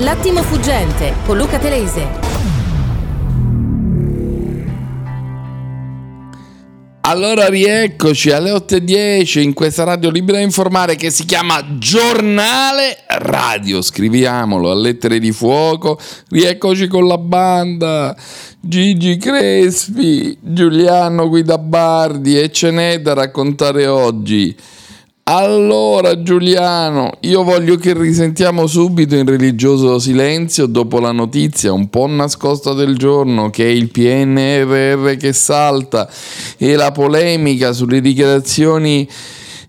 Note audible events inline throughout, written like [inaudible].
L'attimo fuggente con Luca Telese. Allora rieccoci alle 8.10 in questa radio libera da informare che si chiama Giornale Radio, scriviamolo a lettere di fuoco, rieccoci con la banda, Gigi Crespi, Giuliano Guidabardi e ce n'è da raccontare oggi. Allora Giuliano, io voglio che risentiamo subito in religioso silenzio dopo la notizia un po' nascosta del giorno che è il PNRR che salta e la polemica sulle dichiarazioni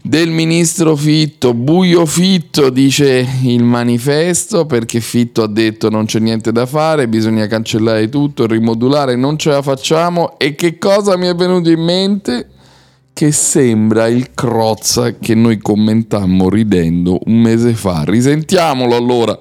del ministro Fitto, buio Fitto dice il manifesto perché Fitto ha detto non c'è niente da fare, bisogna cancellare tutto, rimodulare, non ce la facciamo e che cosa mi è venuto in mente? Che sembra il Crozza che noi commentammo ridendo un mese fa. Risentiamolo allora.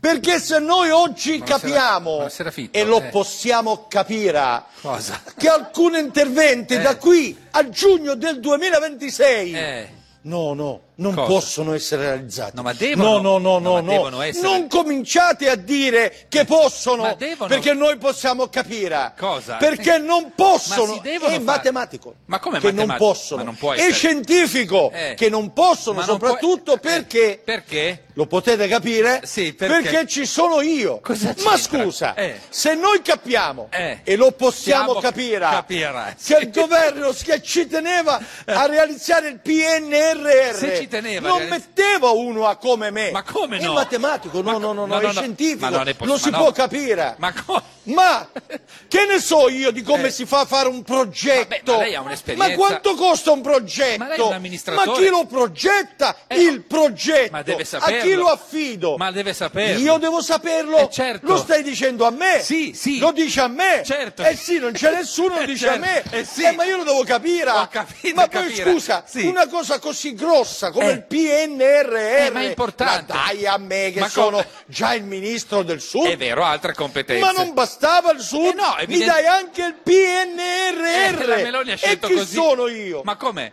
Perché se noi oggi Buonasera, capiamo, buonasera Fitto, e lo eh. possiamo capire, Cosa? che alcuni interventi Eh. da qui a giugno del 2026 Eh, No, no, non Cosa? possono essere realizzati. No, ma devono. No, no, no, No, no, no. essere- Non cominciate a dire che possono, perché noi possiamo capire. Cosa? Perché non possono. Ma si devono è fare. matematico. Ma come che non matematico? possono. Ma non può è scientifico Eh. che non possono, non soprattutto eh, perché Perché? lo potete capire? Sì, perché? ci sono io. Ma scusa, Eh. se noi capiamo Eh. e lo possiamo capire, capire. che il governo che ci teneva a realizzare il PNRR ci teneva a non metteva uno a come me. Ma come È no? matematico, no, no, no, no, è scientifico, non è si può capire. Ma co- Ma [laughs] che ne so io di come Eh. si fa a fare un progetto? Vabbè, ma lei ha un'esperienza. Ma quanto costa un progetto? Ma lei è un amministratore. Ma chi lo progetta? Eh, il progetto. ma deve a saperlo. chi lo affido? Ma deve saperlo. Io devo saperlo? Eh, certo. Lo stai dicendo a me? Sì, sì. Lo dici a me? Certo. Eh sì, non c'è [laughs] nessuno, lo Eh, dice a certo. me. Eh, sì. ma io lo devo capire. Capito, ma poi capire. scusa, Sì. una cosa così grossa come Eh. il PNRR. Eh, ma è importante. Ma dai a me che Ma sono come? già il ministro del Sud. È vero, altre competenze. Ma non bastava il Sud? Eh no, Mi evident- dai anche il PNRR. Eh, la Meloni ha scelto e chi così. sono io? Ma come?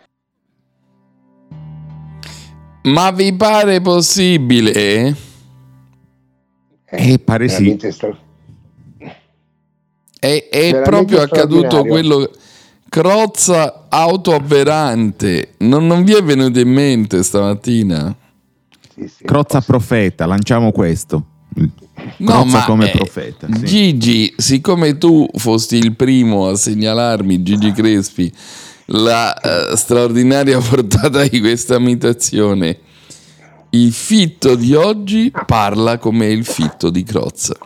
Ma vi pare possibile? Eh, pare sì. È, è proprio accaduto quello Crozza autoavverante. Non, non vi è venuto in mente stamattina? sì, sì. Crozza profeta, lanciamo questo. No, Crozza ma come eh, profeta. sì. Gigi, siccome tu fosti il primo a segnalarmi, Gigi Crespi, la eh, straordinaria [laughs] portata di questa imitazione, il fitto di oggi parla come il fitto di Crozza.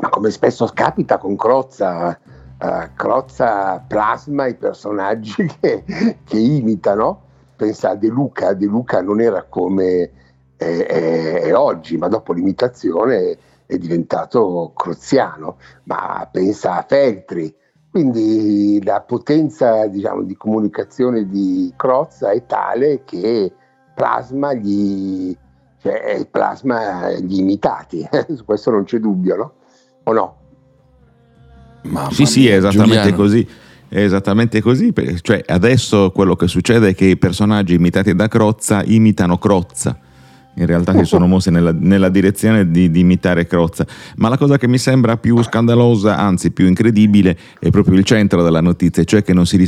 Ma come spesso capita con Crozza, eh, Crozza plasma i personaggi [laughs] che, che imitano. Pensa a De Luca, De Luca non era come è, è- è oggi, ma dopo l'imitazione è diventato croziano, ma pensa a Feltri. Quindi la potenza diciamo, di comunicazione di Crozza è tale che plasma gli, cioè, plasma gli imitati, [laughs] su questo non c'è dubbio, no? O no? Mamma Sì, sì, è mia, esattamente Giuliano. così. È esattamente così. Cioè, adesso quello che succede è che i personaggi imitati da Crozza imitano Crozza. In realtà si sono mossi nella, nella direzione di, di imitare Crozza. Ma la cosa che mi sembra più scandalosa, anzi più incredibile, è proprio il centro della notizia, cioè che non si,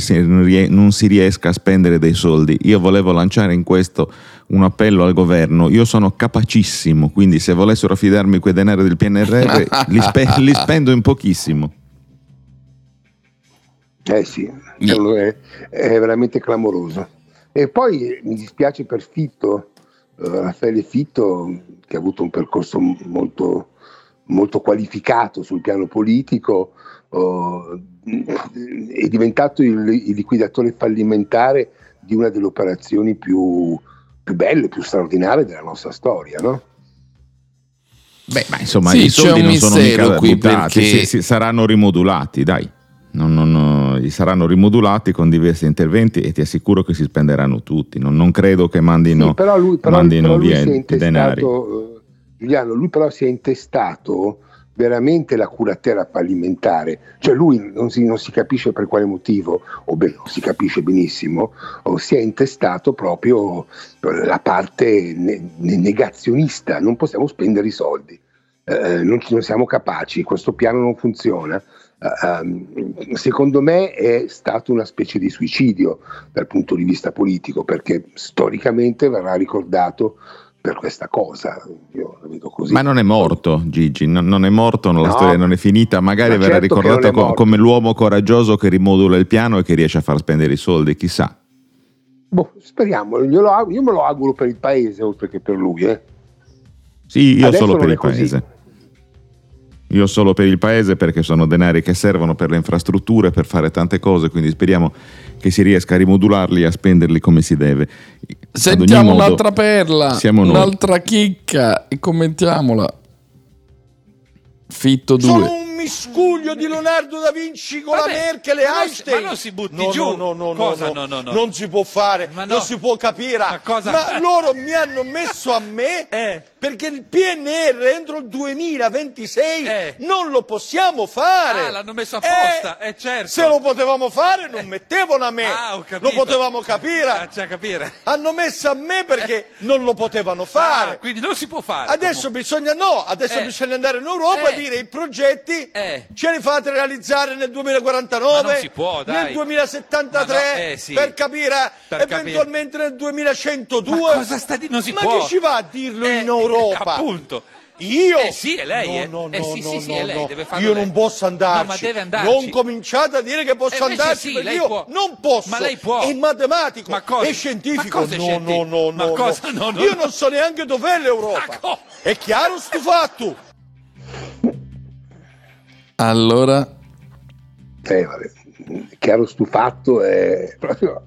non si riesca a spendere dei soldi. Io volevo lanciare in questo un appello al governo. Io sono capacissimo, quindi se volessero affidarmi quei denari del PNRR, [laughs] li, spe- li spendo in pochissimo. Eh sì, è, è veramente clamoroso. E poi eh, mi dispiace per Fitto, eh, Raffaele Fitto, che ha avuto un percorso molto, molto qualificato sul piano politico, oh, è diventato il, il liquidatore fallimentare di una delle operazioni più, più belle, più straordinarie della nostra storia, no? Beh, ma insomma, Sì, i soldi non sono mica qui buttati, perché- sì, sì, saranno rimodulati, dai. Non, non, non- saranno rimodulati con diversi interventi e ti assicuro che si spenderanno tutti. Non, non credo che mandino, Sì, però lui, però, mandino però via i denari. eh, Giuliano, lui però si è intestato veramente la curatela fallimentare, cioè lui non si, non si capisce per quale motivo, o beh, non si capisce benissimo, o si è intestato proprio la parte ne- ne- negazionista, non possiamo spendere i soldi, eh, non, ci- non siamo capaci, questo piano non funziona. Ehm, secondo me è stato una specie di suicidio dal punto di vista politico, perché storicamente verrà ricordato per questa cosa. Io la vedo così. Ma non è morto Gigi, non, non è morto, la No. storia non è finita, magari Ma verrà certo ricordato non è co- morto. come l'uomo coraggioso che rimodula il piano e che riesce a far spendere i soldi, chissà. Boh, speriamo, io, lo io me lo auguro per il paese oltre che per lui. eh. Sì, io Adesso solo non per il così. Io solo per il paese perché sono denari che servono per le infrastrutture, per fare tante cose, quindi speriamo che si riesca a rimodularli e a spenderli come si deve. Sentiamo modo, un'altra perla, un'altra chicca e commentiamola. Fitto 2. Miscuglio di Leonardo da Vinci con Vabbè, la Merkel e ma Einstein. ma non si butti no, giù. No, no, no, Cosa? no, No, no, no. Non si può fare, Ma no. non si può capire. Ma cosa- loro mi hanno messo a me [laughs] Eh. perché il PNR entro il 2026 Eh. non lo possiamo fare. Ah, l'hanno messo apposta, eh, certo. Se lo potevamo fare non mettevano a me. Ah, ho capito. Lo potevamo capire. Ah, a capire. Hanno messo a me perché non lo potevano fare. Ah, quindi non si può fare. Adesso bisogna no, adesso Eh. bisogna andare in Europa Eh. e dire i progetti Eh. ce li fate realizzare nel 2049, Ma non si può, nel 2073 Ma no, eh, sì. per capire Per eventualmente nel 2102. Ma cosa sta di- non si Ma può. chi ci va a dirlo Eh, in Europa? eh, appunto. Io? Eh sì, è lei, eh. No, no, Eh no, sì, sì, no, sì, no, lei, no. Io lei. non posso andarci. No, ma deve andarci. Non cominciate a dire che posso Eh, andarci sì, io può. non posso. Ma lei può. È matematico, Ma cosa- è scientifico. ma cosa è no, scientifico? no, no, Ma no, cosa- no. no, no, Io no. non so neanche dov'è l'Europa. È chiaro sto fatto? Allora, Eh, vabbè, chiaro stufatto è proprio...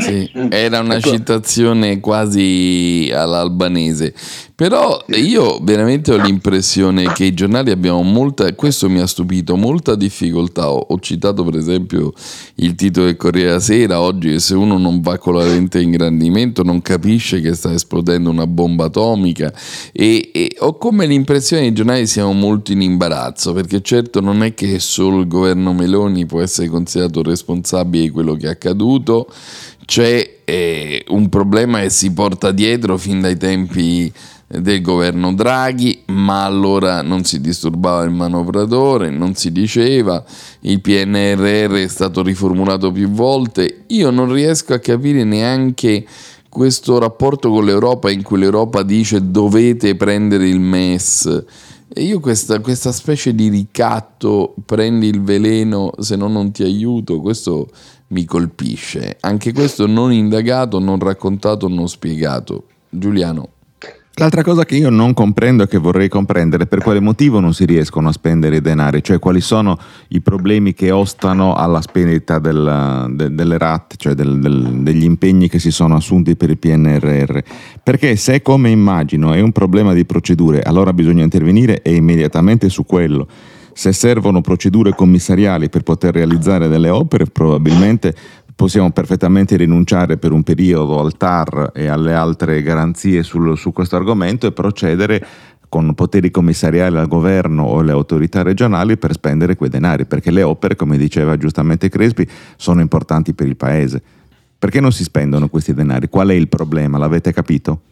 sì, era una citazione quasi all'albanese. Però io veramente ho l'impressione che i giornali abbiano molta, questo mi ha stupito, molta difficoltà. Ho, ho citato per esempio il titolo del Corriere della Sera oggi, se uno non va con la lente a ingrandimento non capisce che sta esplodendo una bomba atomica. E, e ho come l'impressione che i giornali siano molto in imbarazzo, perché certo non è che solo il governo Meloni può essere considerato responsabile di quello che è accaduto, c'è eh, un problema che si porta dietro fin dai tempi del governo Draghi, ma allora non si disturbava il manovratore, non si diceva, il PNRR è stato riformulato più volte, io non riesco a capire neanche questo rapporto con l'Europa in cui l'Europa dice dovete prendere il MES. E io questa, questa specie di ricatto, prendi il veleno se no non ti aiuto, questo mi colpisce. Anche questo non indagato, non raccontato, non spiegato. Giuliano. L'altra cosa che io non comprendo e che vorrei comprendere è per quale motivo non si riescono a spendere i denari, cioè quali sono i problemi che ostano alla spendita del- de- delle RAT, cioè del- del- degli impegni che si sono assunti per il PNRR. Perché se come immagino è un problema di procedure, allora bisogna intervenire e immediatamente su quello. Se servono procedure commissariali per poter realizzare delle opere, probabilmente possiamo perfettamente rinunciare per un periodo al TAR e alle altre garanzie sul- su questo argomento e procedere con poteri commissariali al governo o alle autorità regionali per spendere quei denari, perché le opere, come diceva giustamente Crespi, sono importanti per il Paese. Perché non si spendono questi denari? Qual è il problema? L'avete capito?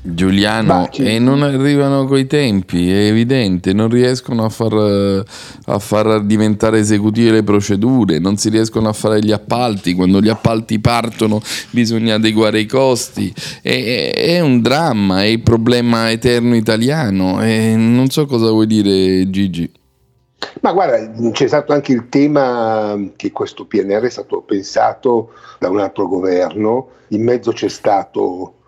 Giuliano, ci- e non arrivano coi tempi, è evidente, non riescono a far, a far diventare esecutive le procedure, non si riescono a fare gli appalti, quando gli appalti partono bisogna adeguare i costi, è, è un dramma, è il problema eterno italiano, e non so cosa vuoi dire Gigi. Ma guarda, c'è stato anche il tema che questo PNR è stato pensato da un altro governo, in mezzo c'è stato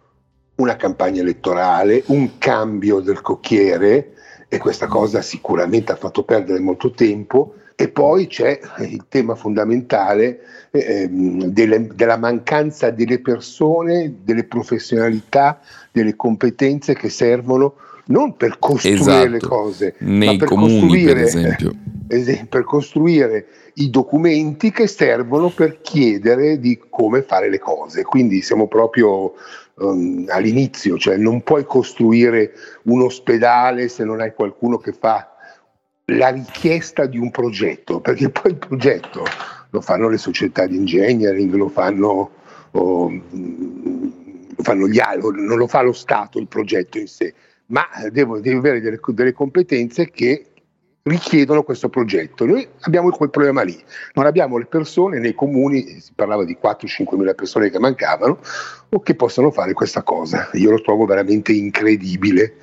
una campagna elettorale, un cambio del cocchiere e questa cosa sicuramente ha fatto perdere molto tempo. E poi c'è il tema fondamentale ehm, delle- della mancanza delle persone, delle professionalità, delle competenze che servono non per costruire Esatto. le cose, Nei ma per comuni, costruire, per esempio. es- [laughs] per costruire i documenti che servono per chiedere di come fare le cose. Quindi siamo proprio ehm, all'inizio, cioè non puoi costruire un ospedale se non hai qualcuno che fa la richiesta di un progetto, [laughs] perché poi il progetto lo fanno le società di engineering, lo fanno, oh, mm, lo fanno gli altri, non lo fa lo Stato il progetto in sé, ma devo, devi avere delle, delle competenze che richiedono questo progetto. Noi abbiamo quel problema lì, non abbiamo le persone nei comuni, si parlava di 4-5 mila persone che mancavano, o che possano fare questa cosa. Io lo trovo veramente incredibile,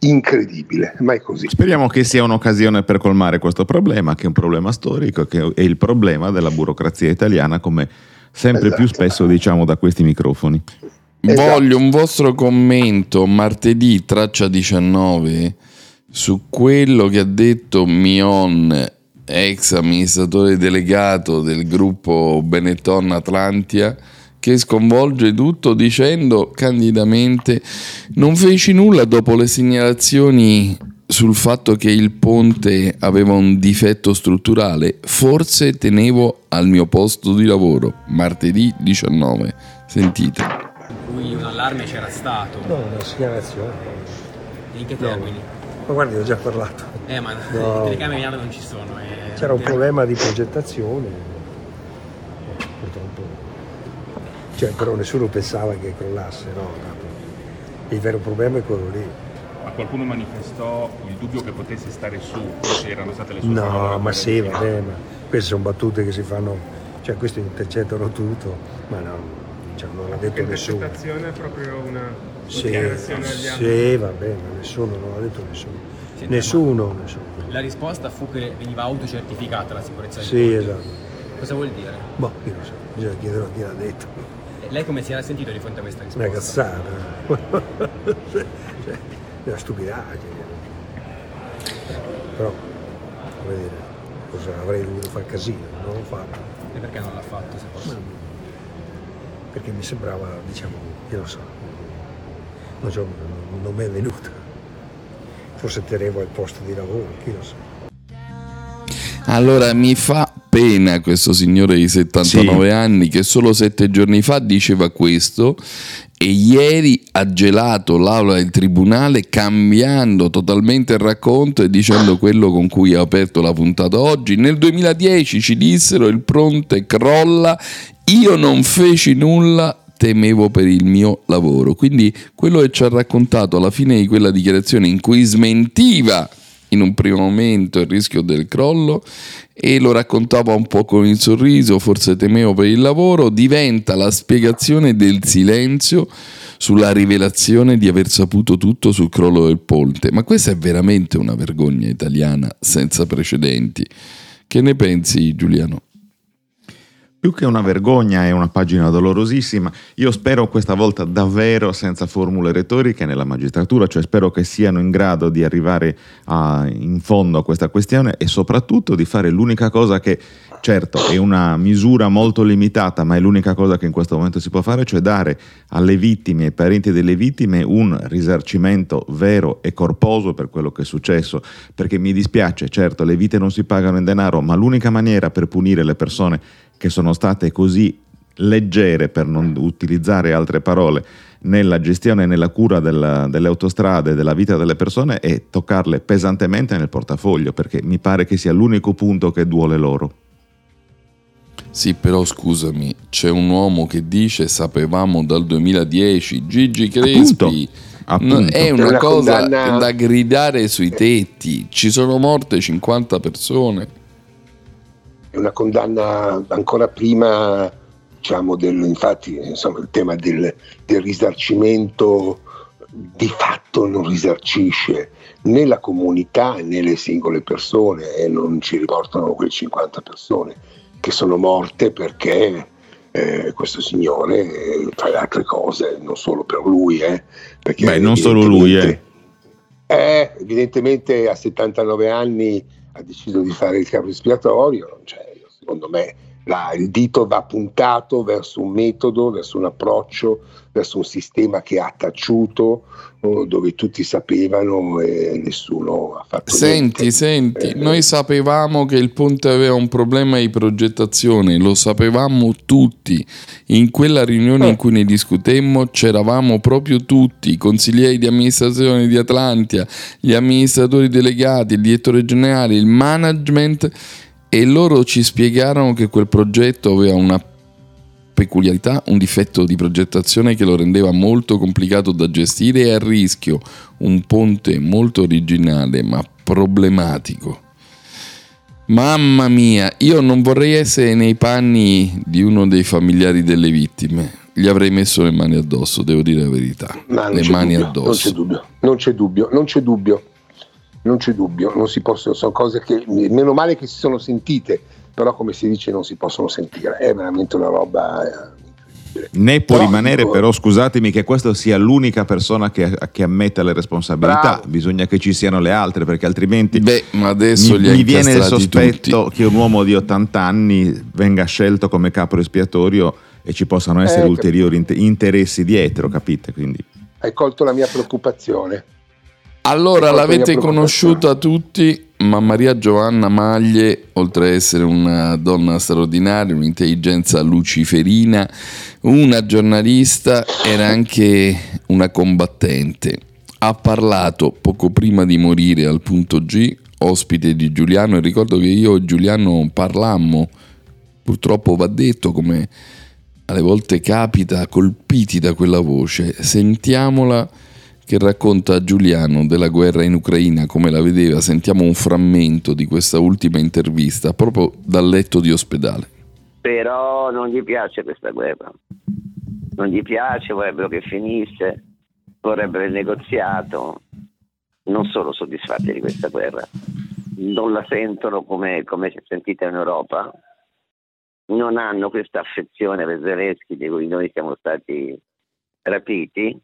incredibile, ma è così. Speriamo che sia un'occasione per colmare questo problema, che è un problema storico, che è il problema della burocrazia italiana, come sempre più Esatto. spesso diciamo da questi microfoni. Esatto. Voglio un vostro commento martedì, traccia 19, su quello che ha detto Mion, ex amministratore delegato del gruppo Benetton Atlantia, che sconvolge tutto dicendo candidamente non feci nulla dopo le segnalazioni sul fatto che il ponte aveva un difetto strutturale, forse tenevo al mio posto di lavoro, martedì 19. Sentite. Cui un allarme c'era stato. No, una segnalazione. In che termini? Ma guardi, ho già parlato. Eh, ma No. le telecamere Milano non ci sono. eh. C'era un problema di progettazione. Purtroppo. Cioè, però nessuno pensava che crollasse, no? Il vero problema è quello lì. Ma qualcuno manifestò il dubbio che potesse stare su, se erano state le sue No, parole. ma sì, vabbè, ma queste sono battute che si fanno, cioè questi intercettano tutto, ma no, cioè, non l'ha detto nessuno. È proprio una Sì, sì, va bene, nessuno, non l'ha detto nessuno. Senti, Nessuno, nessuno. La risposta fu che veniva autocertificata la sicurezza del Sì, esatto. Cosa vuol dire? Boh, io non so, bisogna chiedere a chi l'ha detto. Eh, Lei come si era sentito di fronte a questa risposta? Una cazzata. cioè, [laughs] una stupidaggine. Però, come dire, cosa avrei dovuto fare casino, non l'ho fatto. E perché non l'ha fatto? Se posso? Perché mi sembrava, diciamo, io non so, non, so, non- mi è venuta. Forse tenevo al posto di lavoro, chi lo sa. Allora mi fa pena questo signore di 79 Sì. anni che solo sette giorni fa diceva questo e ieri ha gelato l'aula del tribunale cambiando totalmente il racconto e dicendo quello con cui ha aperto la puntata oggi. Nel 2010 ci dissero il pronte crolla, io non feci nulla, temevo per il mio lavoro. Quindi quello che ci ha raccontato alla fine di quella dichiarazione in cui smentiva in un primo momento il rischio del crollo e lo raccontava un po' con il sorriso, forse temevo per il lavoro, diventa la spiegazione del silenzio sulla rivelazione di aver saputo tutto sul crollo del ponte. Ma questa è veramente una vergogna italiana senza precedenti. Che ne pensi Giuliano? Più che una vergogna è una pagina dolorosissima. Io spero questa volta davvero senza formule retoriche nella magistratura, cioè spero che siano in grado di arrivare a- in fondo a questa questione e soprattutto di fare l'unica cosa che, certo, è una misura molto limitata, ma è l'unica cosa che in questo momento si può fare, cioè dare alle vittime ai parenti delle vittime un risarcimento vero e corposo per quello che è successo, perché mi dispiace, certo, le vite non si pagano in denaro, ma l'unica maniera per punire le persone che sono state così leggere, per non utilizzare altre parole, nella gestione e nella cura della- delle autostrade e della vita delle persone è toccarle pesantemente nel portafoglio, perché mi pare che sia l'unico punto che duole loro. Sì, però scusami, c'è un uomo che dice sapevamo dal 2010, Gigi Crespi. Appunto. È È una una cosa condanna- da gridare sui tetti. Ci sono morte 50 persone. È una condanna ancora prima, diciamo, del, infatti insomma, il tema del, del risarcimento di fatto non risarcisce né la comunità né le singole persone e non ci riportano quelle 50 persone che sono morte perché eh, questo signore eh, fa le altre cose, non solo per lui, eh, perché Beh, non solo lui, eh. eh, evidentemente a 79 anni ha deciso di fare il capo espiatorio, cioè, io, secondo me la- il dito va puntato verso un metodo, verso un approccio, verso un sistema che ha taciuto, dove tutti sapevano e nessuno ha fatto Senti, niente. senti, Eh, noi sapevamo che il ponte aveva un problema di progettazione, lo sapevamo tutti. In quella riunione in cui ne discutemmo c'eravamo proprio tutti, i consiglieri di amministrazione di Atlantia, gli amministratori delegati, il direttore generale, il management e loro ci spiegarono che quel progetto aveva una peculiarità, un difetto di progettazione che lo rendeva molto complicato da gestire e a rischio un ponte molto originale ma problematico. Mamma mia, io non vorrei essere nei panni di uno dei familiari delle vittime. Gli avrei messo le mani addosso, devo dire la verità. Le mani dubbio, Non c'è addosso. dubbio, non c'è dubbio, non c'è dubbio, non c'è dubbio, non si possono, sono cose che, meno male che si sono sentite, però come si dice non si possono sentire, è veramente una roba... eh, Ne può Però rimanere, dico- però scusatemi che questa sia l'unica persona che, che ammetta le responsabilità. Bravo. Bisogna che ci siano le altre, perché altrimenti Beh, ma adesso mi, mi viene il sospetto tutti. che un uomo di 80 anni venga scelto come capo espiatorio e ci possano essere Eh, ulteriori inter- interessi dietro, capite? Quindi Hai colto la mia preoccupazione. Allora Ecco, l'avete conosciuta tutti, ma Maria Giovanna Maglie, oltre ad essere una donna straordinaria, un'intelligenza luciferina, una giornalista, era anche una combattente. Ha parlato poco prima di morire al punto G, ospite di Giuliano, e ricordo che io e Giuliano parlammo, purtroppo va detto come alle volte capita, colpiti da quella voce. Sentiamola che racconta a Giuliano della guerra in Ucraina, come la vedeva. Sentiamo un frammento di questa ultima intervista, proprio dal letto di ospedale. però non gli piace questa guerra. Non gli piace, vorrebbero che finisse, vorrebbero il negoziato. Non sono soddisfatti di questa guerra. Non la sentono come, come si è sentita in Europa. Non hanno questa affezione per Zelensky di cui noi siamo stati rapiti.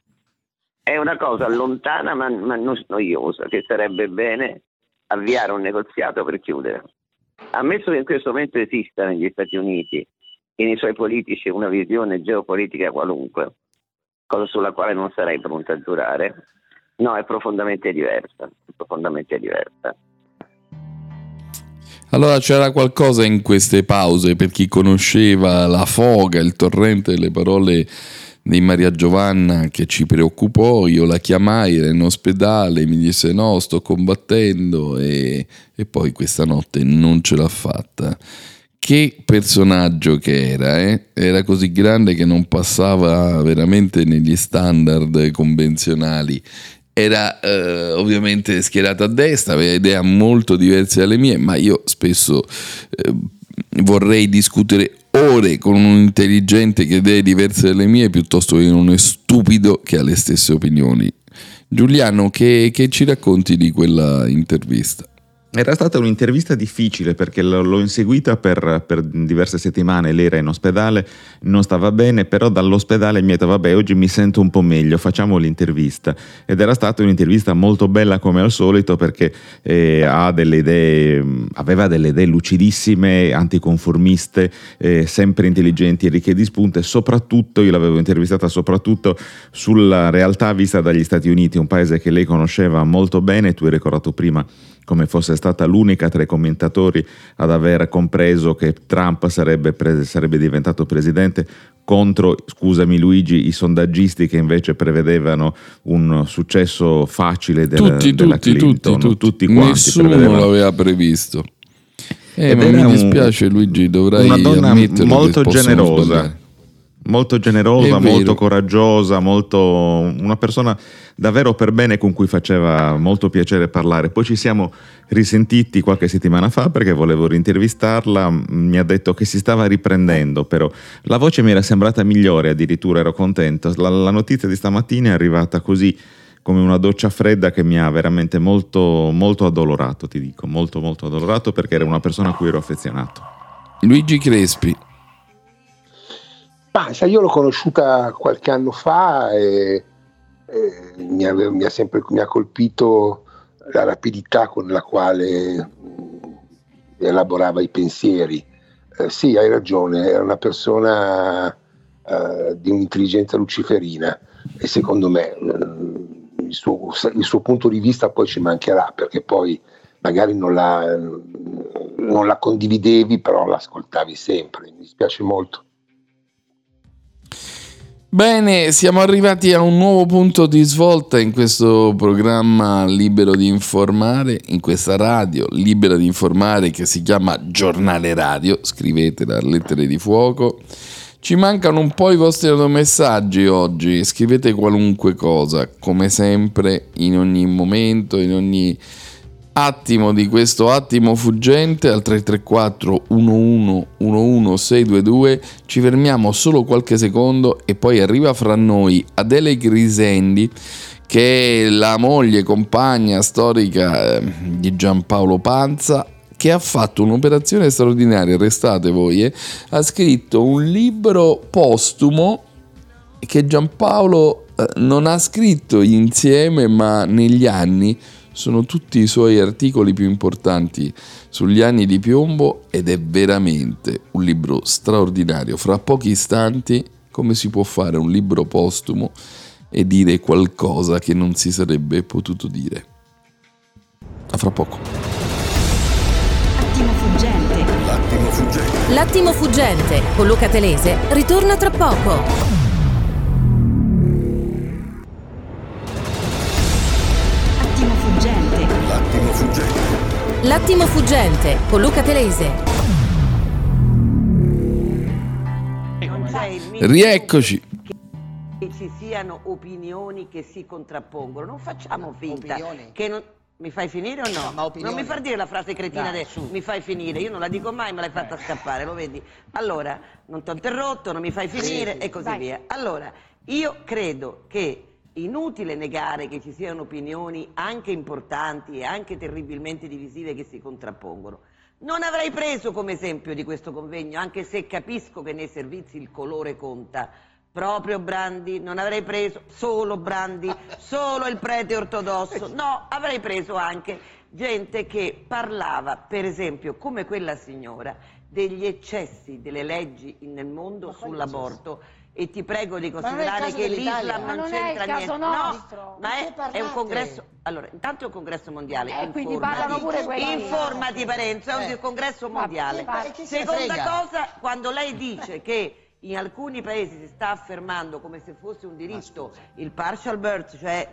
È una cosa lontana ma, ma non noiosa, che sarebbe bene avviare un negoziato per chiudere. Ammesso che in questo momento esista negli Stati Uniti e nei suoi politici una visione geopolitica qualunque, cosa sulla quale non sarei pronto a giurare, no, è profondamente diversa, è profondamente diversa. Allora c'era qualcosa in queste pause per chi conosceva la foga, il torrente delle parole di Maria Giovanna che ci preoccupò, io la chiamai, era in ospedale, mi disse no, sto combattendo e, e poi questa notte non ce l'ha fatta. Che personaggio che era, eh? era così grande che non passava veramente negli standard convenzionali. Era eh, ovviamente schierata a destra, aveva idee molto diverse dalle mie, ma io spesso eh, vorrei discutere ore con un intelligente che idee diverse dalle mie piuttosto che con uno stupido che ha le stesse opinioni. Giuliano, che, che ci racconti di quella intervista? Era stata un'intervista difficile perché l'ho inseguita per, per diverse settimane, lei era in ospedale, non stava bene, però dall'ospedale mi ha detto vabbè oggi mi sento un po' meglio, facciamo l'intervista. Ed era stata un'intervista molto bella come al solito perché eh, delle idee, mh, aveva delle idee lucidissime, anticonformiste, eh, sempre intelligenti ricche di spunte, soprattutto, io l'avevo intervistata soprattutto sulla realtà vista dagli Stati Uniti, un paese che lei conosceva molto bene, tu hai ricordato prima come fosse stata l'unica tra i commentatori ad aver compreso che Trump sarebbe, pre- sarebbe diventato presidente contro, scusami Luigi, i sondaggisti che invece prevedevano un successo facile della, tutti, della tutti, Clinton, tutti, tutti, quanti Nessuno prevedevano. l'aveva previsto. Eh, mi un- dispiace Luigi, dovrai una donna molto generosa. Molto generosa, molto coraggiosa, molto, una persona davvero per bene con cui faceva molto piacere parlare. Poi ci siamo risentiti qualche settimana fa perché volevo rintervistarla, m- mi ha detto che si stava riprendendo, però la voce mi era sembrata migliore, addirittura ero contento. La, la notizia di stamattina è arrivata così come una doccia fredda che mi ha veramente molto, molto addolorato, ti dico, molto molto addolorato perché era una persona a cui ero affezionato. Luigi Crespi, Ma sai, io l'ho conosciuta qualche anno fa e, e mi, ave- mi ha sempre mi ha colpito la rapidità con la quale mh, elaborava i pensieri. Eh, sì, hai ragione, era una persona eh, di un'intelligenza luciferina e secondo me eh, il, suo, il, suo, punto di vista poi ci mancherà perché poi magari non la, non la condividevi però l'ascoltavi sempre, mi dispiace molto. Bene, siamo arrivati a un nuovo punto di svolta in questo programma libero di informare, in questa radio libera di informare che si chiama Giornale Radio, scrivetela a lettere di fuoco. Ci mancano un po' i vostri messaggi oggi, scrivete qualunque cosa, come sempre, in ogni momento, in ogni attimo di questo attimo fuggente al 334 11 11 622 ci fermiamo solo qualche secondo e poi arriva fra noi Adele Grisendi che è la moglie compagna storica eh, di Giampaolo Panza che ha fatto un'operazione straordinaria, restate voi, eh? ha scritto un libro postumo che Giampaolo eh, non ha scritto insieme ma negli anni sono tutti i suoi articoli più importanti sugli anni di piombo ed è veramente un libro straordinario. Fra pochi istanti come si può fare un libro postumo e dire qualcosa che non si sarebbe potuto dire. A fra poco. L'attimo fuggente. L'attimo fuggente. L'attimo fuggente con Luca Telese ritorna tra poco. L'attimo fuggente con Luca Telese. Rieccoci. Che ci siano opinioni che si contrappongono. Non facciamo finta opinioni. che non... Mi fai finire o no? no non mi far dire la frase cretina de mi fai finire, io non la dico mai, me l'hai fatta eh. scappare, lo vedi? Allora, non ti ho interrotto, non mi fai finire sì, sì. e così Dai. via. Allora, io credo che inutile negare che ci siano opinioni anche importanti e anche terribilmente divisive che si contrappongono. Non avrei preso come esempio di questo convegno, anche se capisco che nei servizi il colore conta, proprio Brandi, non avrei preso solo Brandi, solo il prete ortodosso, no, avrei preso anche gente che parlava, per esempio, come quella signora, degli eccessi delle leggi nel mondo sull'aborto e ti prego di considerare che l'Islam non, non c'entra niente. No, ma è, è, un congresso. Allora, intanto è un congresso mondiale. Eh, quindi parlano pure quelli. Informati Parenzo, è un eh. congresso mondiale. Seconda cosa, quando lei dice che in alcuni paesi si sta affermando come se fosse un diritto il partial birth, cioè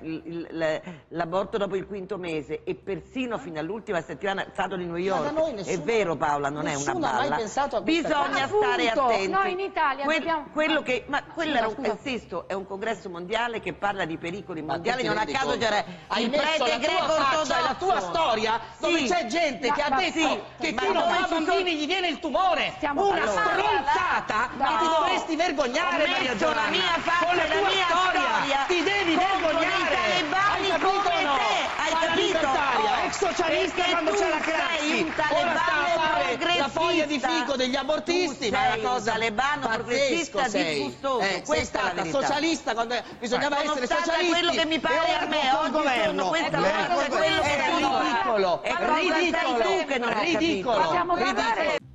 l'aborto dopo il quinto mese e persino fino all'ultima settimana stato di New York. Nessuno, è vero Paola, non è una balla. Bisogna stare attenti. Noi in Italia que dobbiamo... quello che, ma quello era un, insisto, è un congresso mondiale che parla di pericoli mondiali, non a caso c'era il prete greco ortodosso. la tua storia dove sì. c'è gente ma, che ha detto sì, che chi non fa bambini gli viene il tumore. Stiamo una stronzata dovresti vergognare Maria Giovanna. la mia faccia, con la, la mia storia. storia. Ti devi vergognare. Hai capito o no? Hai capito? Ex socialista quando c'era Craxi. Ora sta a fare la foglia di fico degli abortisti, ma è una cosa talebano progressista diffustoso. Eh, sei stata socialista quando bisognava ma essere socialisti. quello che mi pare a me oggi governo. questa cosa è quello che è ridicolo. È ridicolo. Ridicolo. Ridicolo.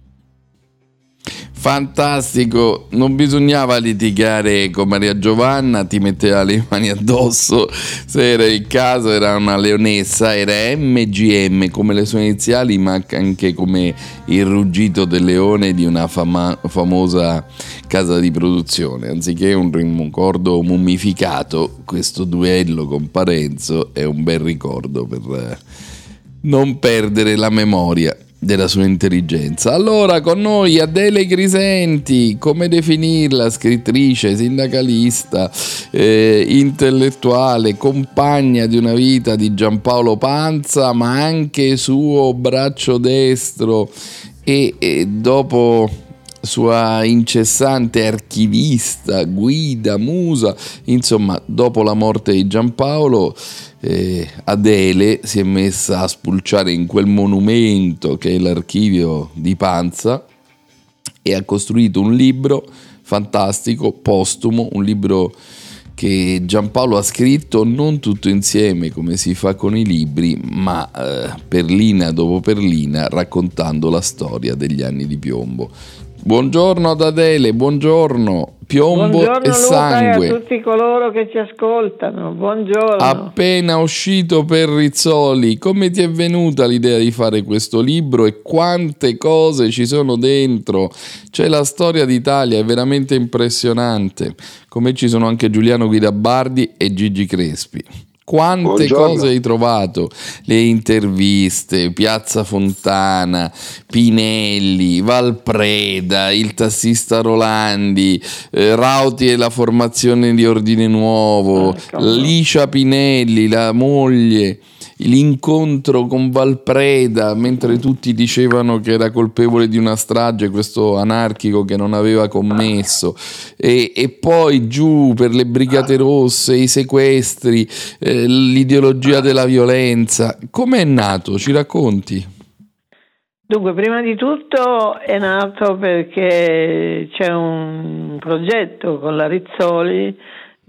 Fantastico, non bisognava litigare con Maria Giovanna, ti metteva le mani addosso. Se era il caso, era una leonessa, era MGM come le sue iniziali, ma anche come il ruggito del leone di una fama- famosa casa di produzione. Anziché un ricordo mummificato, questo duello con Parenzo è un bel ricordo per non perdere la memoria della sua intelligenza. Allora, con noi Adele Grisenti, come definirla? Scrittrice, sindacalista, eh, intellettuale, compagna di una vita di Giampaolo Panza, ma anche suo braccio destro e, e dopo sua incessante archivista, guida, musa, insomma, dopo la morte di Giampaolo eh, Adele si è messa a spulciare in quel monumento che è l'archivio di Panza e ha costruito un libro fantastico, postumo, un libro che Giampaolo ha scritto non tutto insieme come si fa con i libri, ma eh, perlina dopo perlina raccontando la storia degli anni di piombo. Buongiorno ad Adele, buongiorno. Piombo buongiorno e sangue. Luca e a tutti coloro che ci ascoltano. Buongiorno. Appena uscito per Rizzoli, come ti è venuta l'idea di fare questo libro e quante cose ci sono dentro? C'è la storia d'Italia, è veramente impressionante. Come ci sono anche Giuliano Guidabardi e Gigi Crespi. Quante Buongiorno. cose hai trovato? Le interviste, Piazza Fontana, Pinelli, Valpreda, il tassista Rolandi, eh, Rauti e la formazione di Ordine Nuovo, Licia Pinelli, la moglie, l'incontro con Valpreda mentre tutti dicevano che era colpevole di una strage questo anarchico che non aveva commesso e, e poi giù per le brigate rosse, i sequestri, eh, l'ideologia della violenza. Com'è nato? Ci racconti? Dunque, prima di tutto è nato perché c'è un progetto con la Rizzoli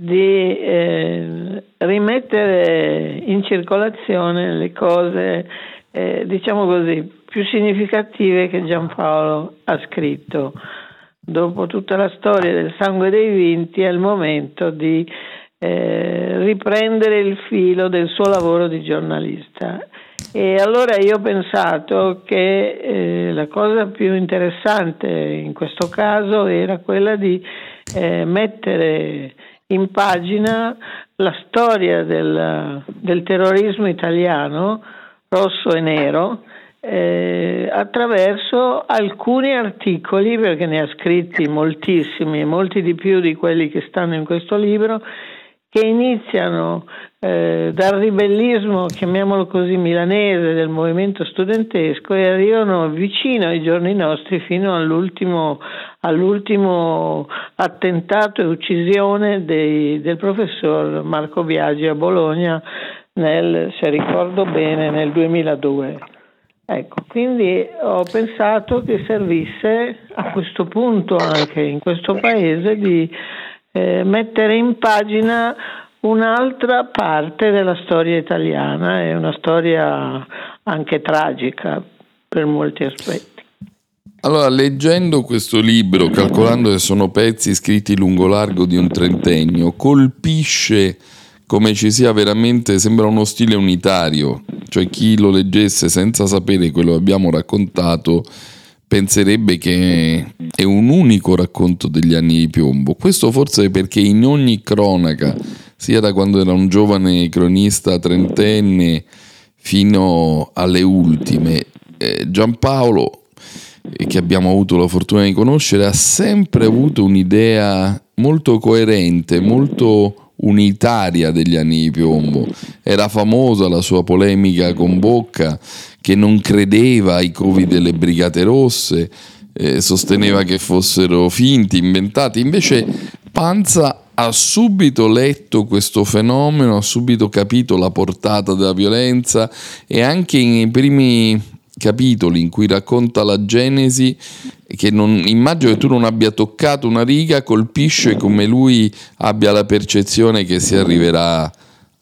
di eh, rimettere in circolazione le cose, eh, diciamo così, più significative che Giampaolo ha scritto. Dopo tutta la storia del sangue dei vinti è il momento di eh, riprendere il filo del suo lavoro di giornalista. E allora io ho pensato che eh, la cosa più interessante in questo caso era quella di eh, mettere in pagina la storia del, del terrorismo italiano, rosso e nero, eh, attraverso alcuni articoli, perché ne ha scritti moltissimi, molti di più di quelli che stanno in questo libro, che iniziano eh, dal ribellismo, chiamiamolo così, milanese del movimento studentesco e arrivano vicino ai giorni nostri fino all'ultimo, all'ultimo attentato e uccisione dei, del professor Marco Biagi a Bologna nel, se ricordo bene, nel 2002. Ecco, quindi ho pensato che servisse a questo punto anche in questo paese di eh, mettere in pagina un'altra parte della storia italiana, è una storia anche tragica per molti aspetti. Allora, leggendo questo libro, calcolando che sono pezzi scritti lungo largo di un trentennio, colpisce come ci sia veramente, sembra uno stile unitario, cioè chi lo leggesse senza sapere quello che abbiamo raccontato penserebbe che è un unico racconto degli anni di piombo. Questo forse perché in ogni cronaca, sia da quando era un giovane cronista trentenne fino alle ultime, eh, Giampaolo, eh, che abbiamo avuto la fortuna di conoscere, ha sempre avuto un'idea molto coerente, molto unitaria degli anni di piombo. Era famosa la sua polemica con Bocca che non credeva ai covi delle brigate rosse, eh, sosteneva che fossero finti, inventati. Invece Panza ha subito letto questo fenomeno, ha subito capito la portata della violenza e anche nei primi capitoli in cui racconta la Genesi, che non, immagino che tu non abbia toccato una riga, colpisce come lui abbia la percezione che si arriverà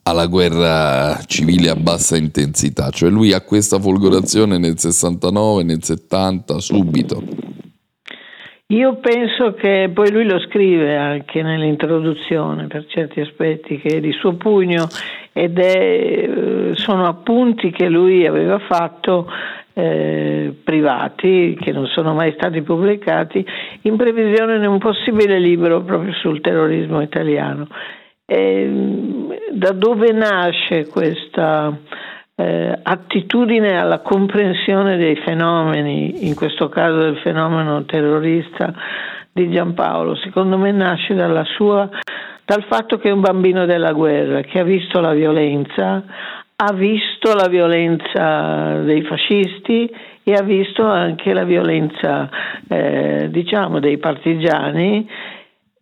alla guerra civile a bassa intensità, cioè lui ha questa folgorazione nel 69, nel 70, subito. Io penso che poi lui lo scrive anche nell'introduzione per certi aspetti che è di suo pugno ed è, eh, sono appunti che lui aveva fatto eh, privati che non sono mai stati pubblicati in previsione di un possibile libro proprio sul terrorismo italiano. E, da dove nasce questa eh, attitudine alla comprensione dei fenomeni, in questo caso del fenomeno terrorista di Giampaolo? Secondo me nasce sua, dal fatto che è un bambino della guerra, che ha visto la violenza, ha visto la violenza dei fascisti e ha visto anche la violenza eh, diciamo dei partigiani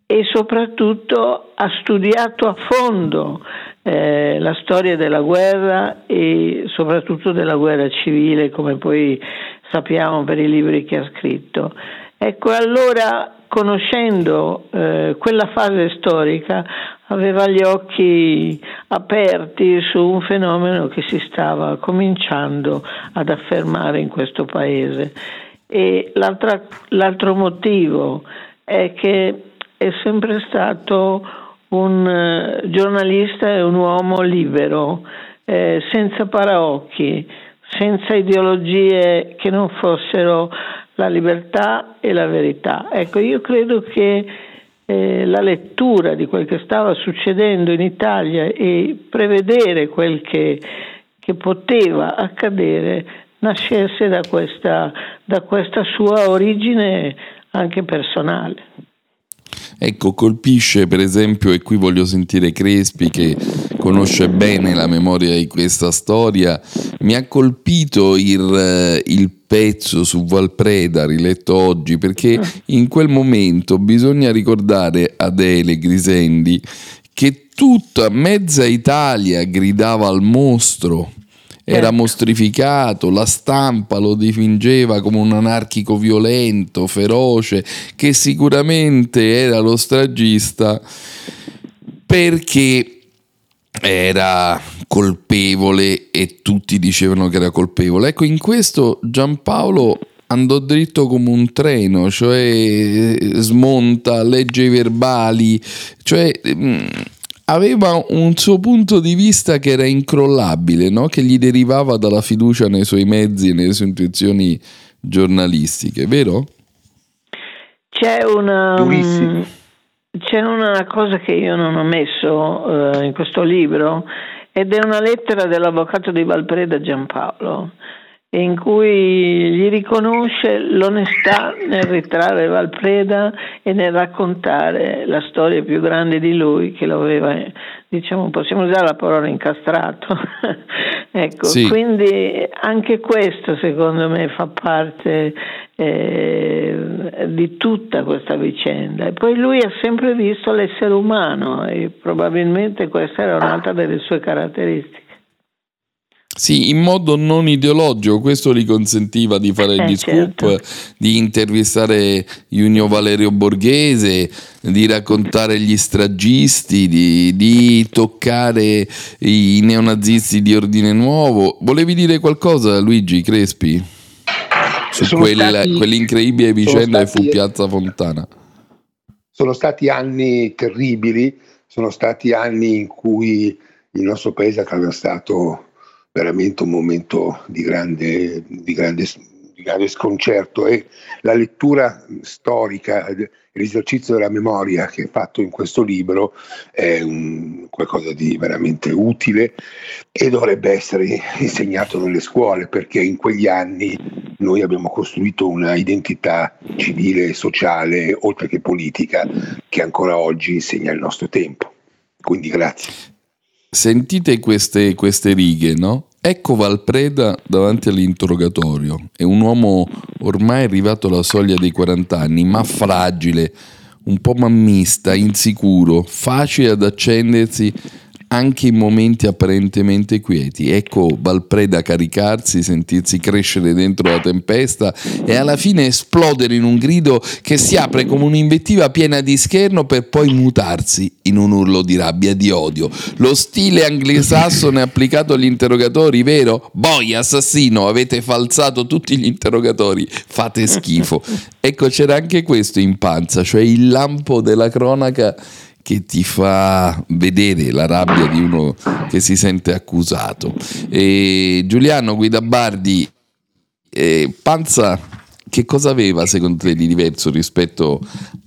e soprattutto ha studiato a fondo eh, la storia della guerra e soprattutto della guerra civile come poi sappiamo per i libri che ha scritto. Ecco allora conoscendo eh, quella fase storica, aveva gli occhi aperti su un fenomeno che si stava cominciando ad affermare in questo paese. E l'altro motivo è che è sempre stato un eh, giornalista e un uomo libero, eh, senza paraocchi, senza ideologie che non fossero la libertà e la verità. Ecco, io credo che eh, la lettura di quel che stava succedendo in Italia e prevedere quel che, che poteva accadere nascesse da questa, da questa sua origine anche personale. Ecco, colpisce per esempio, e qui voglio sentire Crespi che conosce bene la memoria di questa storia, mi ha colpito il, eh, il pezzo su Valpreda riletto oggi perché ah. in quel momento bisogna ricordare Adele Grisendi che tutta mezza Italia gridava al mostro era ecco. mostrificato, la stampa lo dipingeva come un anarchico violento, feroce, che sicuramente era lo stragista perché era colpevole e tutti dicevano che era colpevole. Ecco, in questo Giampaolo andò dritto come un treno, cioè smonta, legge i verbali, cioè mm, aveva un suo punto di vista che era incrollabile, no? che gli derivava dalla fiducia nei suoi mezzi e nelle sue intuizioni giornalistiche, vero? C'è una, mm, c'è una cosa che io non ho messo uh, in questo libro ed è una lettera dell'avvocato di Valpreda Giampaolo in cui gli riconosce l'onestà nel ritrarre Valpreda e nel raccontare la storia più grande di lui che lo aveva, diciamo, possiamo usare la parola incastrato. [laughs] ecco, sì. quindi anche questo secondo me fa parte eh, di tutta questa vicenda. E poi lui ha sempre visto l'essere umano e probabilmente questa era un'altra delle sue caratteristiche. Sì, in modo non ideologico, questo gli consentiva di fare eh, gli scoop, certo. di intervistare Junio Valerio Borghese, di raccontare gli stragisti, di, di toccare i neonazisti di ordine nuovo. Volevi dire qualcosa, Luigi Crespi? Su quella, stati, quell'incredibile vicenda che fu Piazza Fontana. Sono stati anni terribili, sono stati anni in cui il nostro paese ha attraversato veramente un momento di grande, di grande, di grande sconcerto e la lettura storica, l'esercizio della memoria che è fatto in questo libro è un, qualcosa di veramente utile e dovrebbe essere insegnato nelle scuole perché in quegli anni noi abbiamo costruito una identità civile sociale, oltre che politica, che ancora oggi insegna il nostro tempo. Quindi grazie. Sentite queste, queste righe, no? Ecco Valpreda davanti all'interrogatorio. È un uomo ormai arrivato alla soglia dei 40 anni, ma fragile, un po' mammista, insicuro, facile ad accendersi anche in momenti apparentemente quieti. Ecco Valpreda caricarsi, sentirsi crescere dentro la tempesta e alla fine esplodere in un grido che si apre come un'invettiva piena di scherno per poi mutarsi in un urlo di rabbia e di odio. Lo stile anglosassone applicato agli interrogatori, vero? Boia, assassino, avete falsato tutti gli interrogatori, fate schifo. Ecco, c'era anche questo in panza, cioè il lampo della cronaca che ti fa vedere la rabbia di uno che si sente accusato. E Giuliano Guidabardi, eh, Panza, che cosa aveva secondo te di diverso rispetto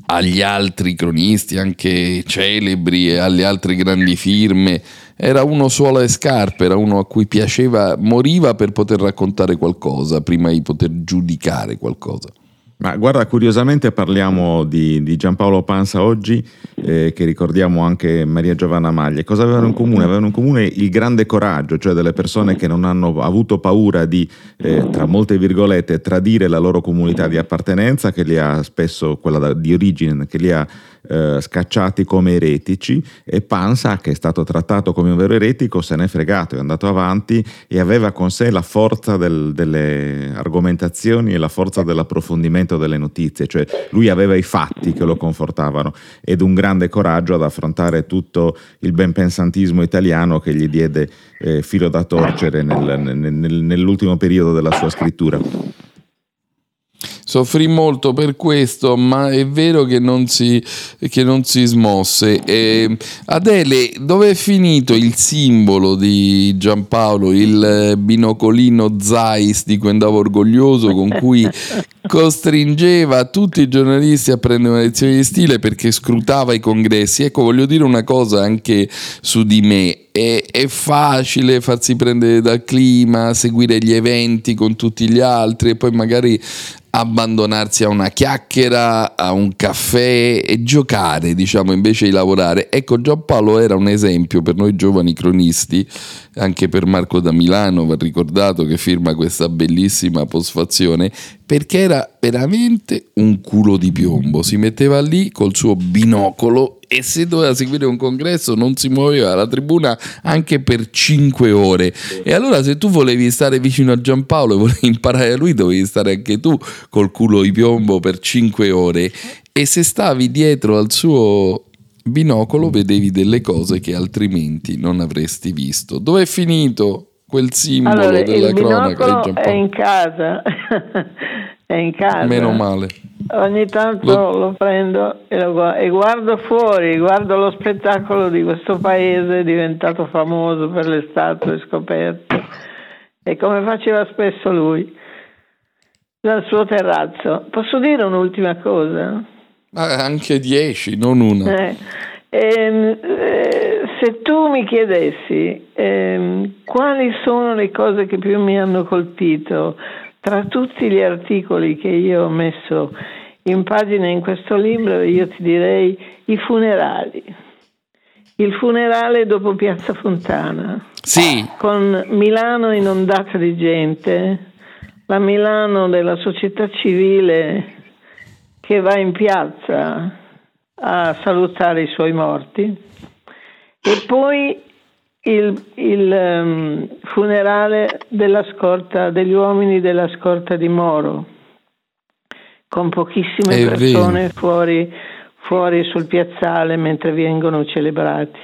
agli altri cronisti, anche celebri e alle altre grandi firme? Era uno suola e scarpe, era uno a cui piaceva, moriva per poter raccontare qualcosa prima di poter giudicare qualcosa. Ma guarda, curiosamente parliamo di, di Giampaolo Panza oggi, eh, che ricordiamo anche Maria Giovanna Maglia. Cosa avevano in comune? Avevano in comune il grande coraggio, cioè delle persone che non hanno avuto paura di, eh, tra molte virgolette, tradire la loro comunità di appartenenza, che li ha spesso, quella di origine, che li ha eh, scacciati come eretici e Pansa, che è stato trattato come un vero eretico, se n'è fregato, è andato avanti e aveva con sé la forza del, delle argomentazioni e la forza dell'approfondimento delle notizie, cioè lui aveva i fatti che lo confortavano ed un grande coraggio ad affrontare tutto il benpensantismo italiano che gli diede eh, filo da torcere nel, nel, nell'ultimo periodo della sua scrittura. Soffrì molto per questo, ma è vero che non si, che non si smosse. E Adele, dove è finito il simbolo di Giampaolo, il binocolino Zeiss di cui andavo orgoglioso, con cui [laughs] costringeva tutti i giornalisti a prendere una lezione di stile perché scrutava i congressi? Ecco, voglio dire una cosa anche su di me è, facile farsi prendere dal clima, seguire gli eventi con tutti gli altri e poi magari abbandonarsi a una chiacchiera, a un caffè e giocare, diciamo, invece di lavorare. Ecco, Giampaolo era un esempio per noi giovani cronisti, anche per Marco da Milano, va ricordato che firma questa bellissima posfazione, perché era veramente un culo di piombo. Si metteva lì col suo binocolo e se doveva seguire un congresso non si muoveva dalla tribuna anche per 5 ore. E allora se tu volevi stare vicino a Giampaolo e volevi imparare da lui, dovevi stare anche tu col culo di piombo per 5 ore. E se stavi dietro al suo binocolo vedevi delle cose che altrimenti non avresti visto. Dove è finito quel simbolo allora, della il cronaca è in casa. È in casa. Meno male. Ogni tanto lo, lo prendo e, lo, e, guardo fuori, guardo lo spettacolo di questo paese diventato famoso per le statue scoperte e come faceva spesso lui dal suo terrazzo. Posso dire un'ultima cosa? Ah, anche dieci, non una. Eh, ehm, eh, se tu mi chiedessi ehm, quali sono le cose che più mi hanno colpito tra tutti gli articoli che io ho messo in pagina in questo libro, io ti direi i funerali. Il funerale dopo Piazza Fontana. Sì. Con Milano inondata di gente, la Milano della società civile che va in piazza a salutare i suoi morti e poi il, il um, funerale della scorta, degli uomini della scorta di Moro, con pochissime È persone fuori, fuori, sul piazzale mentre vengono celebrati.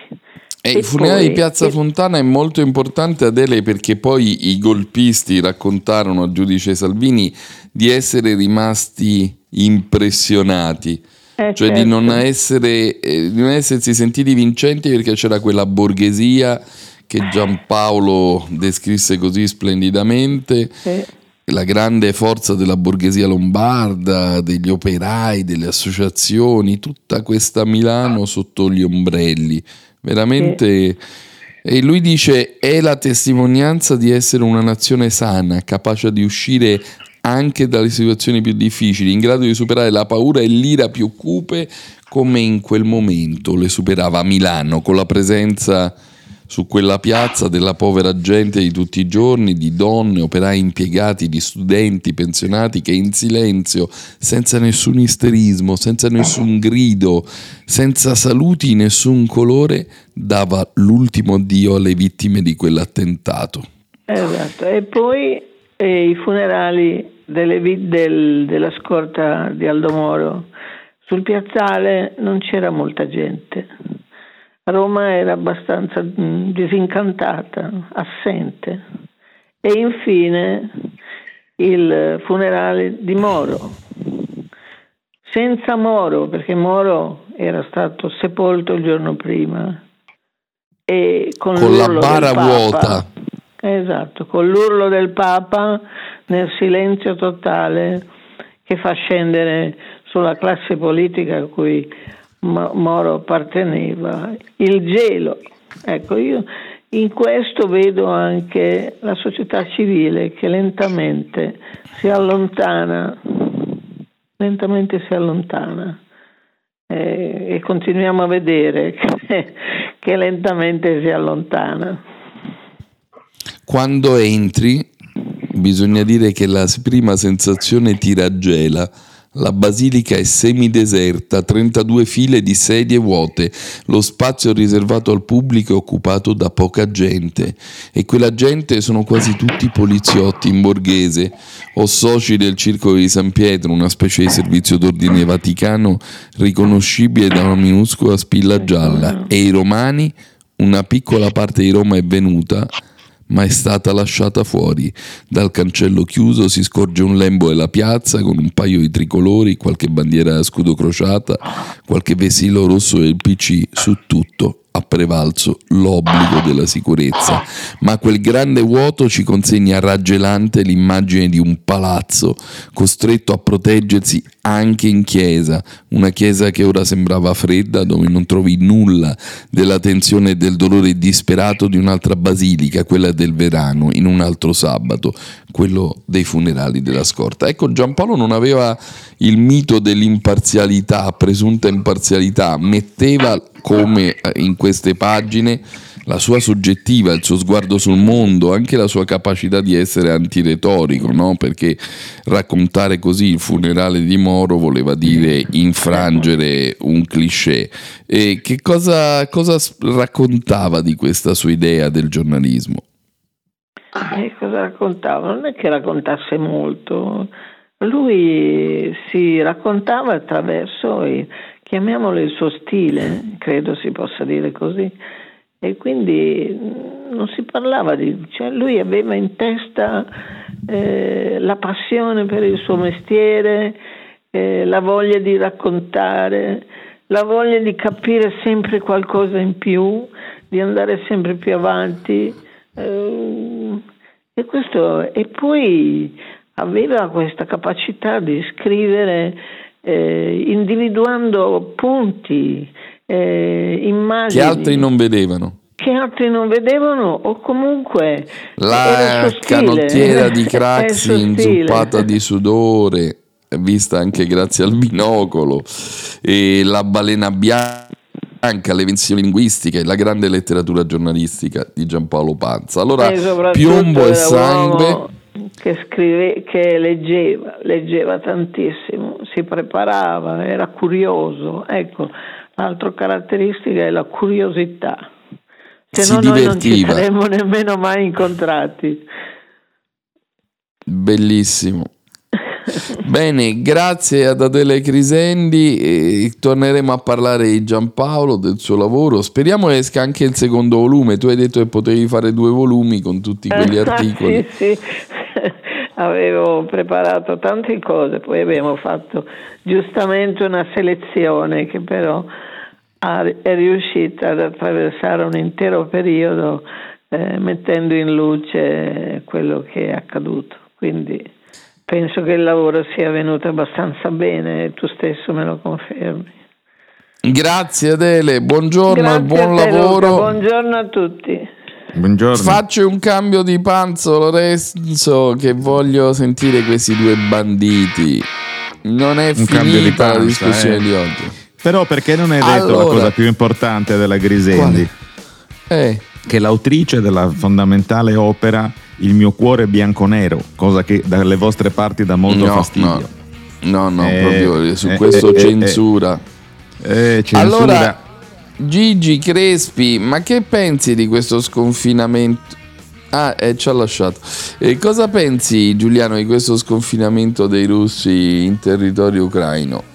E, e il funerale poi, di Piazza Fontana è molto importante Adele perché poi i golpisti raccontarono al giudice Salvini di essere rimasti impressionati. Eh, cioè certo. di, non essere, eh, di non essersi sentiti vincenti perché c'era quella borghesia che Giampaolo descrisse così splendidamente, sì. la grande forza della borghesia lombarda, degli operai, delle associazioni, tutta questa Milano sotto gli ombrelli, veramente... Sì. E lui dice è la testimonianza di essere una nazione sana, capace di uscire anche dalle situazioni più difficili, in grado di superare la paura e l'ira più cupe come in quel momento le superava Milano con la presenza su quella piazza della povera gente di tutti i giorni, di donne, operai impiegati, di studenti, pensionati che in silenzio, senza nessun isterismo, senza nessun grido, senza saluti di nessun colore, dava l'ultimo addio alle vittime di quell'attentato. Esatto, e poi eh, i funerali delle, del, della scorta di Aldo Moro. Sul piazzale non c'era molta gente. Roma era abbastanza disincantata, assente. E infine il funerale di Moro. Senza Moro, perché Moro era stato sepolto il giorno prima. E con, con la bara vuota. Esatto, con l'urlo del Papa nel silenzio totale che fa scendere sulla classe politica a cui Mo- Moro apparteneva il gelo. Ecco, io in questo vedo anche la società civile che lentamente si allontana, lentamente si allontana e continuiamo a vedere che, [laughs] che lentamente si allontana. Quando entri, bisogna dire che la prima sensazione ti raggela. La basilica è semideserta, 32 file di sedie vuote, lo spazio riservato al pubblico è occupato da poca gente. E quella gente sono quasi tutti poliziotti in borghese. O soci del Circolo di San Pietro, una specie di servizio d'ordine vaticano riconoscibile da una minuscola spilla gialla. E i romani, una piccola parte di Roma è venuta ma è stata lasciata fuori. Dal cancello chiuso si scorge un lembo della piazza con un paio di tricolori, qualche bandiera a scudo crociata, qualche vessillo rosso del PC, su tutto ha prevalso l'obbligo della sicurezza, ma quel grande vuoto ci consegna raggelante l'immagine di un palazzo costretto a proteggersi anche in chiesa, una chiesa che ora sembrava fredda, dove non trovi nulla della tensione e del dolore disperato di un'altra basilica, quella del Verano, in un altro sabato, quello dei funerali della scorta. Ecco, Giampaolo non aveva il mito dell'imparzialità, presunta imparzialità, metteva come eh, in queste pagine la sua soggettiva, il suo sguardo sul mondo, anche la sua capacità di essere antiretorico, no? perché raccontare così il funerale di Moro voleva dire infrangere un cliché. E che cosa, cosa raccontava di questa sua idea del giornalismo? E cosa raccontava? Non è che raccontasse molto, lui si raccontava attraverso il, chiamiamolo il suo stile, credo si possa dire così, e quindi non si parlava di... Cioè lui aveva in testa eh, la passione per il suo mestiere, eh, la voglia di raccontare, la voglia di capire sempre qualcosa in più, di andare sempre più avanti. Eh, e, questo, e poi aveva questa capacità di scrivere eh, individuando punti, eh, immagini. Che altri non vedevano. Che altri non vedevano o comunque la canottiera di [laughs] Craxi inzuppata di sudore, vista anche grazie al binocolo, e la balena bianca le invenzioni linguistiche, la grande letteratura giornalistica di Giampaolo Panza. Allora, piombo e sangue che, scrive, che leggeva, leggeva tantissimo, si preparava, era curioso. Ecco, l'altra caratteristica è la curiosità. Se no noi non ci saremmo nemmeno mai incontrati. Bellissimo. [laughs] Bene, grazie ad Adele Crisendi. Torneremo a parlare di Giampaolo, del suo lavoro. Speriamo esca anche il secondo volume. Tu hai detto che potevi fare due volumi con tutti quegli articoli. sì, sì. Avevo preparato tante cose, poi abbiamo fatto giustamente una selezione che però è riuscita ad attraversare un intero periodo eh, mettendo in luce quello che è accaduto. Quindi penso che il lavoro sia venuto abbastanza bene tu stesso me lo confermi. Grazie Adele, buongiorno Grazie e buon te, lavoro. Luca. Buongiorno a tutti. Buongiorno. Faccio un cambio di panzo, Lorenzo, che voglio sentire questi due banditi. Non è Un cambio di finita la panza, discussione eh. di oggi. Però perché non hai detto Allora- la cosa più importante della Grisendi? Eh. Che l'autrice della fondamentale opera Il mio cuore bianco-nero, cosa che dalle vostre parti dà molto No, fastidio. No, no, Eh, proprio su eh, questo eh, eh, censura. Eh, censura. Allora, Gigi Crespi, ma che pensi di questo sconfinamento? Ah, eh, ci ha lasciato. E cosa pensi, Giuliano, di questo sconfinamento dei russi in territorio ucraino?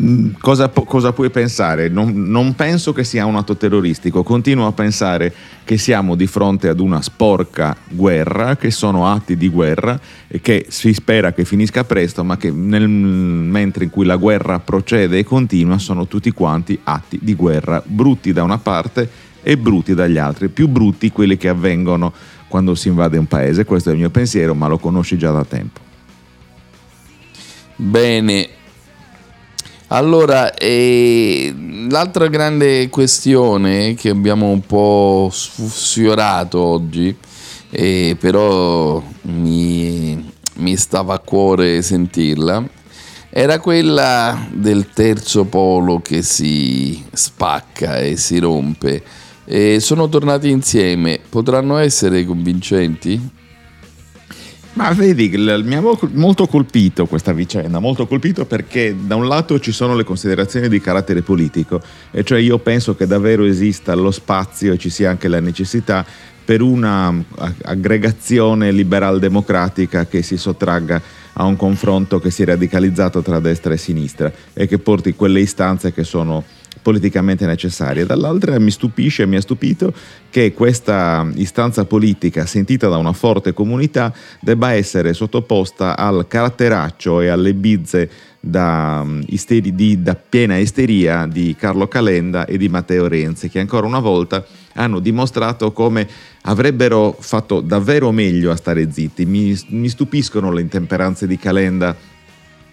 Mm, Cosa, cosa puoi pensare? Non, non penso che sia un atto terroristico, continuo a pensare che siamo di fronte ad una sporca guerra, che sono atti di guerra e che si spera che finisca presto, ma che nel mentre in cui la guerra procede e continua sono tutti quanti atti di guerra, brutti da una parte e brutti dagli altri, più brutti quelli che avvengono quando si invade un paese, questo è il mio pensiero, ma lo conosci già da tempo. Bene. Allora, eh, l'altra grande questione che abbiamo un po' sfiorato oggi, eh, però mi, mi stava a cuore sentirla, era quella del terzo polo che si spacca e si rompe. E sono tornati insieme, potranno essere convincenti? Ma vedi, mi ha mo- molto colpito questa vicenda, molto colpito perché da un lato ci sono le considerazioni di carattere politico, e cioè io penso che davvero esista lo spazio e ci sia anche la necessità per una mm, aggregazione liberal-democratica che si sottragga a un confronto che si è radicalizzato tra destra e sinistra e che porti quelle istanze che sono politicamente necessarie. Dall'altra mi stupisce, mi ha stupito che questa istanza politica sentita da una forte comunità debba essere sottoposta al caratteraccio e alle bizze da, mm, isteri- di- da piena isteria di Carlo Calenda e di Matteo Renzi, che ancora una volta hanno dimostrato come avrebbero fatto davvero meglio a stare zitti. Mi, mi stupiscono le intemperanze di Calenda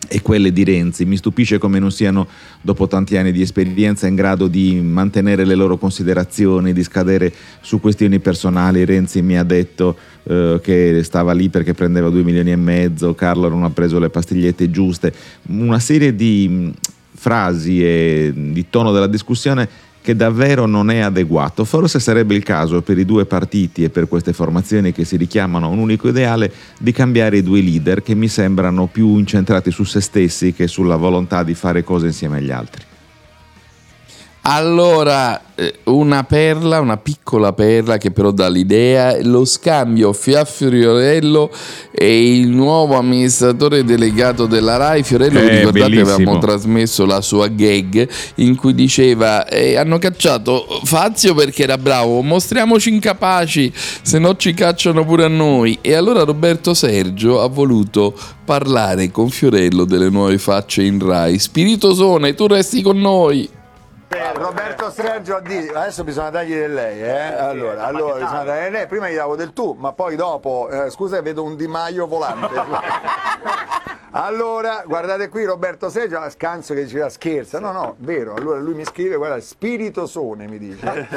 e quelle di Renzi. Mi stupisce come non siano, dopo tanti anni di esperienza, in grado di mantenere le loro considerazioni, di scadere su questioni personali. Renzi mi ha detto eh, che stava lì perché prendeva 2 milioni e mezzo, Carlo non ha preso le pastigliette giuste. Una serie di frasi e di tono della discussione che davvero non è adeguato. Forse sarebbe il caso per i due partiti e per queste formazioni che si richiamano a un unico ideale di cambiare i due leader che mi sembrano più incentrati su se stessi che sulla volontà di fare cose insieme agli altri. Allora, eh, una perla, una piccola perla che però dà l'idea, lo scambio Fiorello e il nuovo amministratore delegato della RAI. Fiorello, Eh, ricordate, bellissimo. avevamo trasmesso la sua gag in cui diceva eh, hanno cacciato Fazio perché era bravo, mostriamoci incapaci, se no ci cacciano pure a noi. E allora Roberto Sergio ha voluto parlare con Fiorello delle nuove facce in RAI. Spiritosone, tu resti con noi. Roberto Sergio di adesso bisogna dargli del lei, eh? Allora, allora bisogna del lei. Prima gli davo del tu, ma poi dopo, eh, scusa, vedo un Di Maio volante. [laughs] Allora, guardate qui Roberto Sergio, ah, scanso che diceva scherza. No, no, vero. Allora lui mi scrive, guarda, spiritosone mi dice.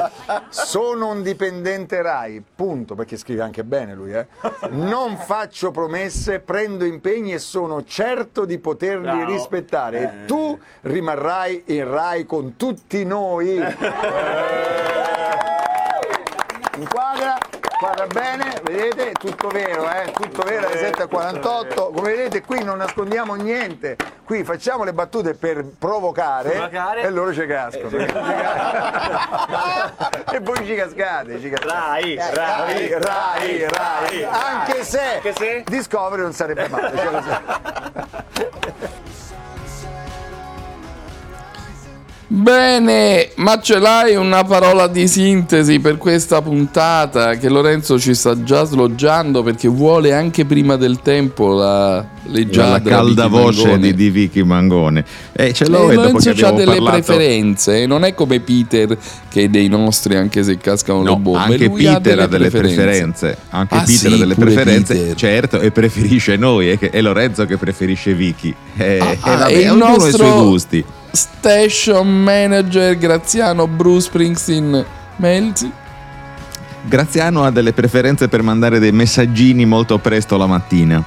Sono un dipendente RAI, punto, perché scrive anche bene lui, eh. Non faccio promesse, prendo impegni e sono certo di poterli Bravo. rispettare. E tu rimarrai in RAI con tutti noi. Inquadra, guarda bene, vedete, tutto vero, eh? tutto vero alle 7.48, come vedete qui non nascondiamo niente, qui facciamo le battute per provocare, Provocare. e loro ci cascano. [laughs] e voi ci cascate, ci cascate. Rai, Eh, Rai, Rai, Rai, Rai. anche se, Anche se? Discovery non sarebbe male. cioè, lo sai. [laughs] Bene, ma ce l'hai una parola di sintesi per questa puntata che Lorenzo ci sta già sloggiando perché vuole anche prima del tempo la leggiadra la calda Vicky voce Mangone. di, di Vicky Mangone. Eh, ce Eh, l'ho e dopo Lorenzo ha delle parlato... preferenze, non è come Peter che è dei nostri anche se cascano le No, bombe. anche Lui ha Peter ha delle preferenze, anche Ah, Peter sì, ha delle preferenze, Peter. certo, e preferisce noi, è, che- è Lorenzo che preferisce Vicky. Eh, Ah, eh, ah, vabbè, e il i nostro- suoi gusti. Station manager Graziano Bruce Springsteen Melzi. Graziano ha delle preferenze per mandare dei messaggini molto presto la mattina.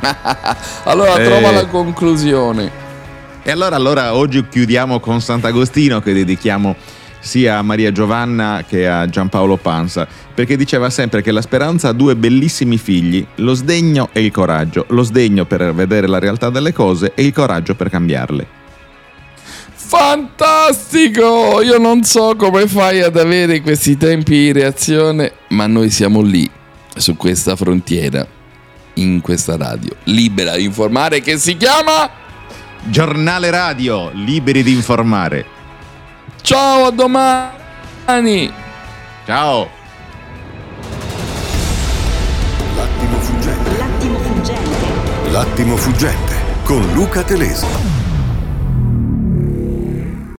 [laughs] allora Eh. trova la conclusione. E allora, allora oggi chiudiamo con Sant'Agostino che dedichiamo sia a Maria Giovanna che a Giampaolo Pansa, perché diceva sempre che la speranza ha due bellissimi figli, lo sdegno e il coraggio, lo sdegno per vedere la realtà delle cose e il coraggio per cambiarle. Fantastico! Io non so come fai ad avere questi tempi di reazione, ma noi siamo lì, su questa frontiera, in questa radio, libera di informare che si chiama... Giornale radio, liberi di informare. Ciao, a domani! Ciao! L'attimo fuggente. L'attimo fuggente con Luca Telesi.